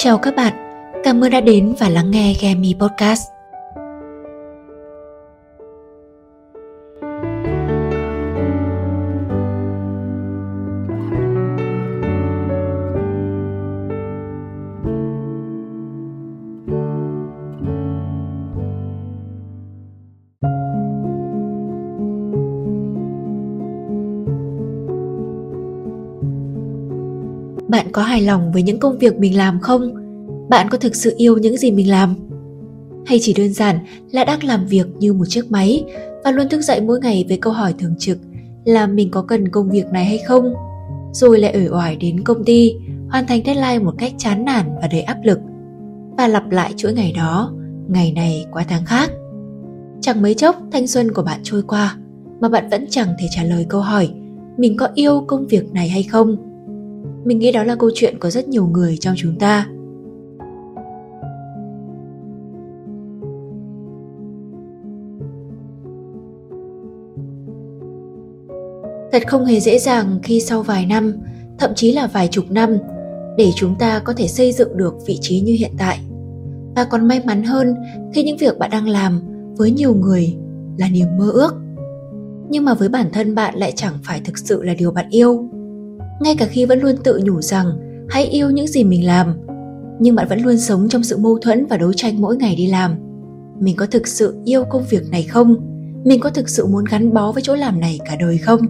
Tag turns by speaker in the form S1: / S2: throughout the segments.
S1: Chào các bạn, cảm ơn đã đến và lắng nghe Gemi Podcast. Bạn có hài lòng với những công việc mình làm không? Bạn có thực sự yêu những gì mình làm? Hay chỉ đơn giản là đang làm việc như một chiếc máy và luôn thức dậy mỗi ngày với câu hỏi thường trực là mình có cần công việc này hay không? Rồi lại ủi oải đến công ty, hoàn thành deadline một cách chán nản và đầy áp lực. Và lặp lại chuỗi ngày đó, ngày này qua tháng khác. Chẳng mấy chốc, thanh xuân của bạn trôi qua, mà bạn vẫn chẳng thể trả lời câu hỏi mình có yêu công việc này hay không? Mình nghĩ đó là câu chuyện của rất nhiều người trong chúng ta. Thật không hề dễ dàng khi sau vài năm, thậm chí là vài chục năm, để chúng ta có thể xây dựng được vị trí như hiện tại. Và còn may mắn hơn khi những việc bạn đang làm với nhiều người là niềm mơ ước. Nhưng mà với bản thân bạn lại chẳng phải thực sự là điều bạn yêu ngay cả khi vẫn luôn tự nhủ rằng hãy yêu những gì mình làm, nhưng bạn vẫn luôn sống trong sự mâu thuẫn và đấu tranh mỗi ngày đi làm. Mình có thực sự yêu công việc này không? Mình có thực sự muốn gắn bó với chỗ làm này cả đời không?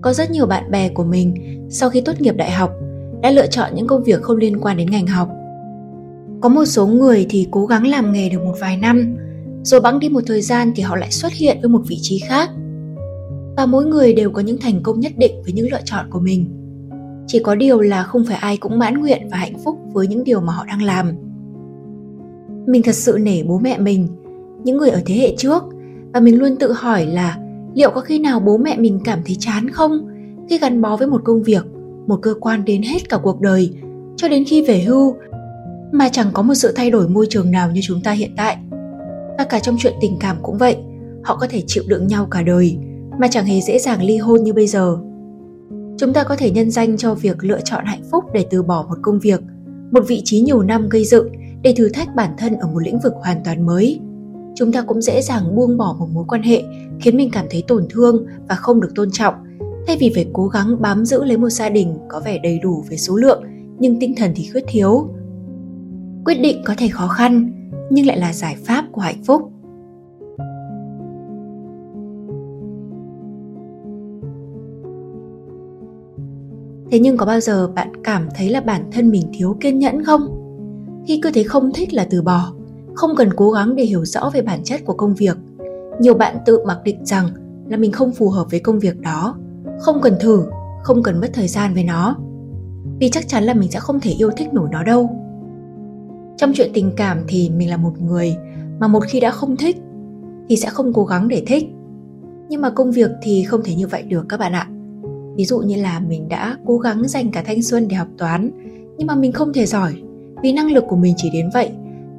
S1: Có rất nhiều bạn bè của mình sau khi tốt nghiệp đại học đã lựa chọn những công việc không liên quan đến ngành học. Có một số người thì cố gắng làm nghề được một vài năm, rồi bẵng đi một thời gian thì họ lại xuất hiện với một vị trí khác và mỗi người đều có những thành công nhất định với những lựa chọn của mình. Chỉ có điều là không phải ai cũng mãn nguyện và hạnh phúc với những điều mà họ đang làm. Mình thật sự nể bố mẹ mình, những người ở thế hệ trước, và mình luôn tự hỏi là liệu có khi nào bố mẹ mình cảm thấy chán không khi gắn bó với một công việc, một cơ quan đến hết cả cuộc đời, cho đến khi về hưu, mà chẳng có một sự thay đổi môi trường nào như chúng ta hiện tại. Và cả trong chuyện tình cảm cũng vậy, họ có thể chịu đựng nhau cả đời mà chẳng hề dễ dàng ly hôn như bây giờ. Chúng ta có thể nhân danh cho việc lựa chọn hạnh phúc để từ bỏ một công việc, một vị trí nhiều năm gây dựng để thử thách bản thân ở một lĩnh vực hoàn toàn mới. Chúng ta cũng dễ dàng buông bỏ một mối quan hệ khiến mình cảm thấy tổn thương và không được tôn trọng, thay vì phải cố gắng bám giữ lấy một gia đình có vẻ đầy đủ về số lượng nhưng tinh thần thì khuyết thiếu. Quyết định có thể khó khăn nhưng lại là giải pháp của hạnh phúc. Thế nhưng có bao giờ bạn cảm thấy là bản thân mình thiếu kiên nhẫn không? Khi cứ thấy không thích là từ bỏ, không cần cố gắng để hiểu rõ về bản chất của công việc. Nhiều bạn tự mặc định rằng là mình không phù hợp với công việc đó, không cần thử, không cần mất thời gian với nó. Vì chắc chắn là mình sẽ không thể yêu thích nổi nó đâu. Trong chuyện tình cảm thì mình là một người mà một khi đã không thích thì sẽ không cố gắng để thích. Nhưng mà công việc thì không thể như vậy được các bạn ạ ví dụ như là mình đã cố gắng dành cả thanh xuân để học toán, nhưng mà mình không thể giỏi, vì năng lực của mình chỉ đến vậy.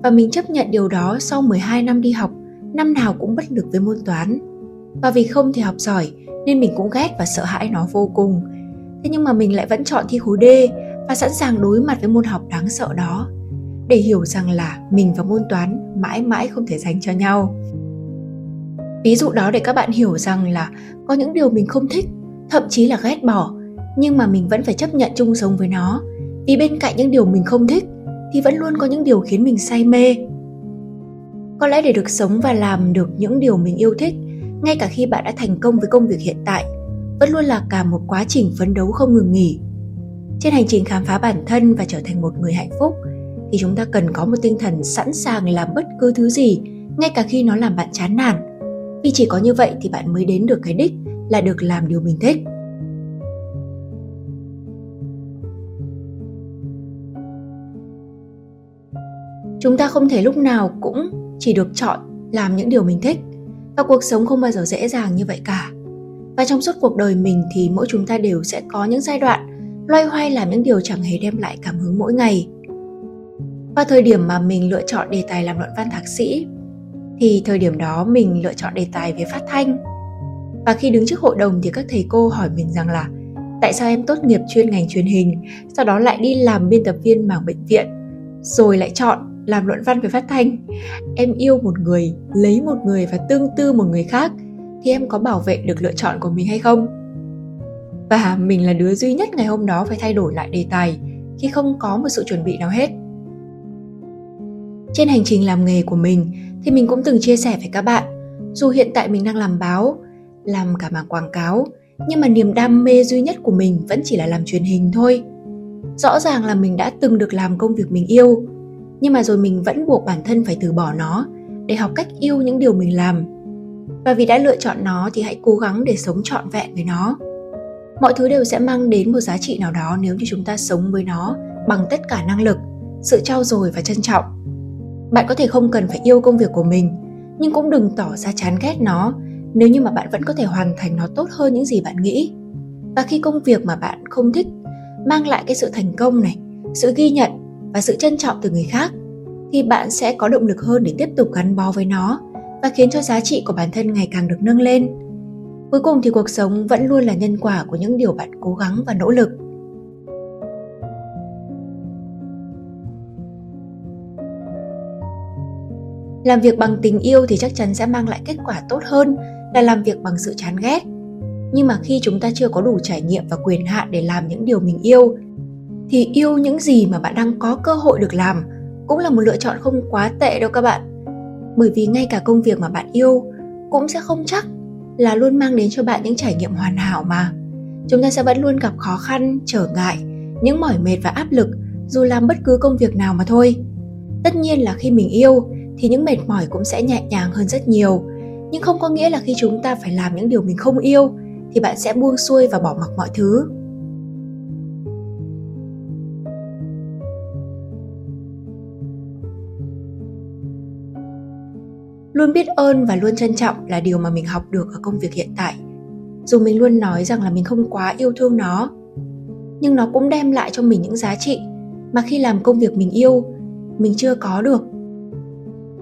S1: Và mình chấp nhận điều đó sau 12 năm đi học, năm nào cũng bất lực với môn toán. Và vì không thể học giỏi, nên mình cũng ghét và sợ hãi nó vô cùng. Thế nhưng mà mình lại vẫn chọn thi khối D và sẵn sàng đối mặt với môn học đáng sợ đó, để hiểu rằng là mình và môn toán mãi mãi không thể dành cho nhau. Ví dụ đó để các bạn hiểu rằng là có những điều mình không thích thậm chí là ghét bỏ, nhưng mà mình vẫn phải chấp nhận chung sống với nó. Vì bên cạnh những điều mình không thích, thì vẫn luôn có những điều khiến mình say mê. Có lẽ để được sống và làm được những điều mình yêu thích, ngay cả khi bạn đã thành công với công việc hiện tại, vẫn luôn là cả một quá trình phấn đấu không ngừng nghỉ. Trên hành trình khám phá bản thân và trở thành một người hạnh phúc, thì chúng ta cần có một tinh thần sẵn sàng làm bất cứ thứ gì, ngay cả khi nó làm bạn chán nản. Vì chỉ có như vậy thì bạn mới đến được cái đích là được làm điều mình thích. Chúng ta không thể lúc nào cũng chỉ được chọn làm những điều mình thích, và cuộc sống không bao giờ dễ dàng như vậy cả. Và trong suốt cuộc đời mình thì mỗi chúng ta đều sẽ có những giai đoạn loay hoay làm những điều chẳng hề đem lại cảm hứng mỗi ngày. Và thời điểm mà mình lựa chọn đề tài làm luận văn thạc sĩ, thì thời điểm đó mình lựa chọn đề tài về phát thanh và khi đứng trước hội đồng thì các thầy cô hỏi mình rằng là Tại sao em tốt nghiệp chuyên ngành truyền hình, sau đó lại đi làm biên tập viên mảng bệnh viện, rồi lại chọn làm luận văn về phát thanh? Em yêu một người, lấy một người và tương tư một người khác thì em có bảo vệ được lựa chọn của mình hay không? Và mình là đứa duy nhất ngày hôm đó phải thay đổi lại đề tài khi không có một sự chuẩn bị nào hết. Trên hành trình làm nghề của mình thì mình cũng từng chia sẻ với các bạn, dù hiện tại mình đang làm báo, làm cả mảng quảng cáo, nhưng mà niềm đam mê duy nhất của mình vẫn chỉ là làm truyền hình thôi. Rõ ràng là mình đã từng được làm công việc mình yêu, nhưng mà rồi mình vẫn buộc bản thân phải từ bỏ nó để học cách yêu những điều mình làm. Và vì đã lựa chọn nó thì hãy cố gắng để sống trọn vẹn với nó. Mọi thứ đều sẽ mang đến một giá trị nào đó nếu như chúng ta sống với nó bằng tất cả năng lực, sự trau dồi và trân trọng. Bạn có thể không cần phải yêu công việc của mình, nhưng cũng đừng tỏ ra chán ghét nó nếu như mà bạn vẫn có thể hoàn thành nó tốt hơn những gì bạn nghĩ. Và khi công việc mà bạn không thích mang lại cái sự thành công này, sự ghi nhận và sự trân trọng từ người khác thì bạn sẽ có động lực hơn để tiếp tục gắn bó với nó và khiến cho giá trị của bản thân ngày càng được nâng lên. Cuối cùng thì cuộc sống vẫn luôn là nhân quả của những điều bạn cố gắng và nỗ lực. Làm việc bằng tình yêu thì chắc chắn sẽ mang lại kết quả tốt hơn là làm việc bằng sự chán ghét. Nhưng mà khi chúng ta chưa có đủ trải nghiệm và quyền hạn để làm những điều mình yêu thì yêu những gì mà bạn đang có cơ hội được làm cũng là một lựa chọn không quá tệ đâu các bạn. Bởi vì ngay cả công việc mà bạn yêu cũng sẽ không chắc là luôn mang đến cho bạn những trải nghiệm hoàn hảo mà. Chúng ta sẽ vẫn luôn gặp khó khăn, trở ngại, những mỏi mệt và áp lực dù làm bất cứ công việc nào mà thôi. Tất nhiên là khi mình yêu thì những mệt mỏi cũng sẽ nhẹ nhàng hơn rất nhiều nhưng không có nghĩa là khi chúng ta phải làm những điều mình không yêu, thì bạn sẽ buông xuôi và bỏ mặc mọi thứ. Luôn biết ơn và luôn trân trọng là điều mà mình học được ở công việc hiện tại. Dù mình luôn nói rằng là mình không quá yêu thương nó, nhưng nó cũng đem lại cho mình những giá trị mà khi làm công việc mình yêu, mình chưa có được.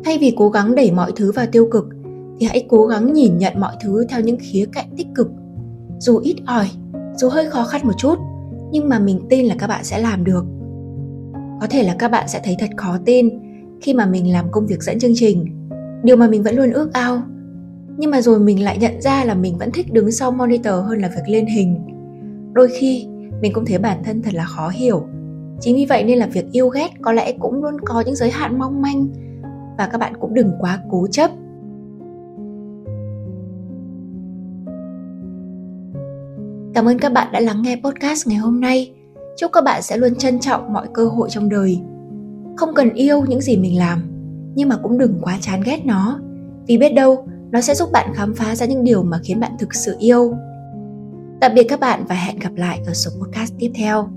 S1: Thay vì cố gắng đẩy mọi thứ vào tiêu cực thì hãy cố gắng nhìn nhận mọi thứ theo những khía cạnh tích cực. Dù ít ỏi, dù hơi khó khăn một chút, nhưng mà mình tin là các bạn sẽ làm được. Có thể là các bạn sẽ thấy thật khó tin khi mà mình làm công việc dẫn chương trình. Điều mà mình vẫn luôn ước ao. Nhưng mà rồi mình lại nhận ra là mình vẫn thích đứng sau monitor hơn là việc lên hình. Đôi khi, mình cũng thấy bản thân thật là khó hiểu. Chính vì vậy nên là việc yêu ghét có lẽ cũng luôn có những giới hạn mong manh. Và các bạn cũng đừng quá cố chấp. Cảm ơn các bạn đã lắng nghe podcast ngày hôm nay. Chúc các bạn sẽ luôn trân trọng mọi cơ hội trong đời. Không cần yêu những gì mình làm, nhưng mà cũng đừng quá chán ghét nó, vì biết đâu nó sẽ giúp bạn khám phá ra những điều mà khiến bạn thực sự yêu. Tạm biệt các bạn và hẹn gặp lại ở số podcast tiếp theo.